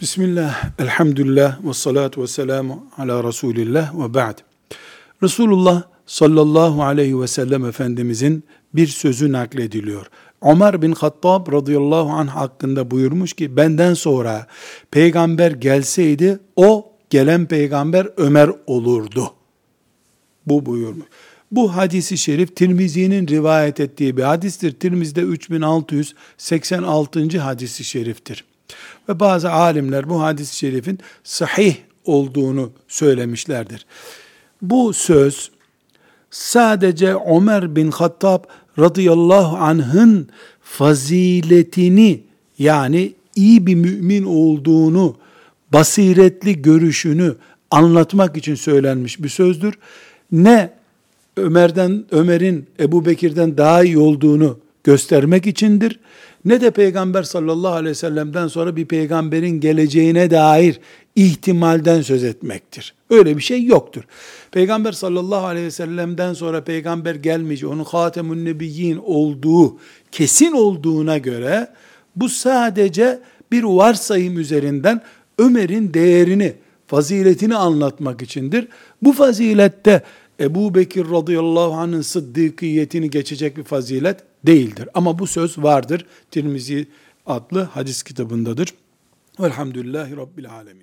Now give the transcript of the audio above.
Bismillah, elhamdülillah, ve salatu ve selamu ala Resulillah ve ba'd. Resulullah sallallahu aleyhi ve sellem Efendimizin bir sözü naklediliyor. Ömer bin Hattab radıyallahu anh hakkında buyurmuş ki, benden sonra peygamber gelseydi, o gelen peygamber Ömer olurdu. Bu buyurmuş. Bu hadisi şerif Tirmizi'nin rivayet ettiği bir hadistir. Tirmiz'de 3686. hadisi şeriftir. Ve bazı alimler bu hadis-i şerifin sahih olduğunu söylemişlerdir. Bu söz sadece Ömer bin Hattab radıyallahu anh'ın faziletini yani iyi bir mümin olduğunu, basiretli görüşünü anlatmak için söylenmiş bir sözdür. Ne Ömer'den Ömer'in Ebu Bekir'den daha iyi olduğunu göstermek içindir ne de Peygamber sallallahu aleyhi ve sellem'den sonra bir peygamberin geleceğine dair ihtimalden söz etmektir. Öyle bir şey yoktur. Peygamber sallallahu aleyhi ve sellem'den sonra peygamber gelmeyecek, onun hatemun nebiyyin olduğu kesin olduğuna göre bu sadece bir varsayım üzerinden Ömer'in değerini, faziletini anlatmak içindir. Bu fazilette Ebu Bekir radıyallahu anh'ın sıddıkiyetini geçecek bir fazilet değildir. Ama bu söz vardır. Tirmizi adlı hadis kitabındadır. Velhamdülillahi Rabbil Alemin.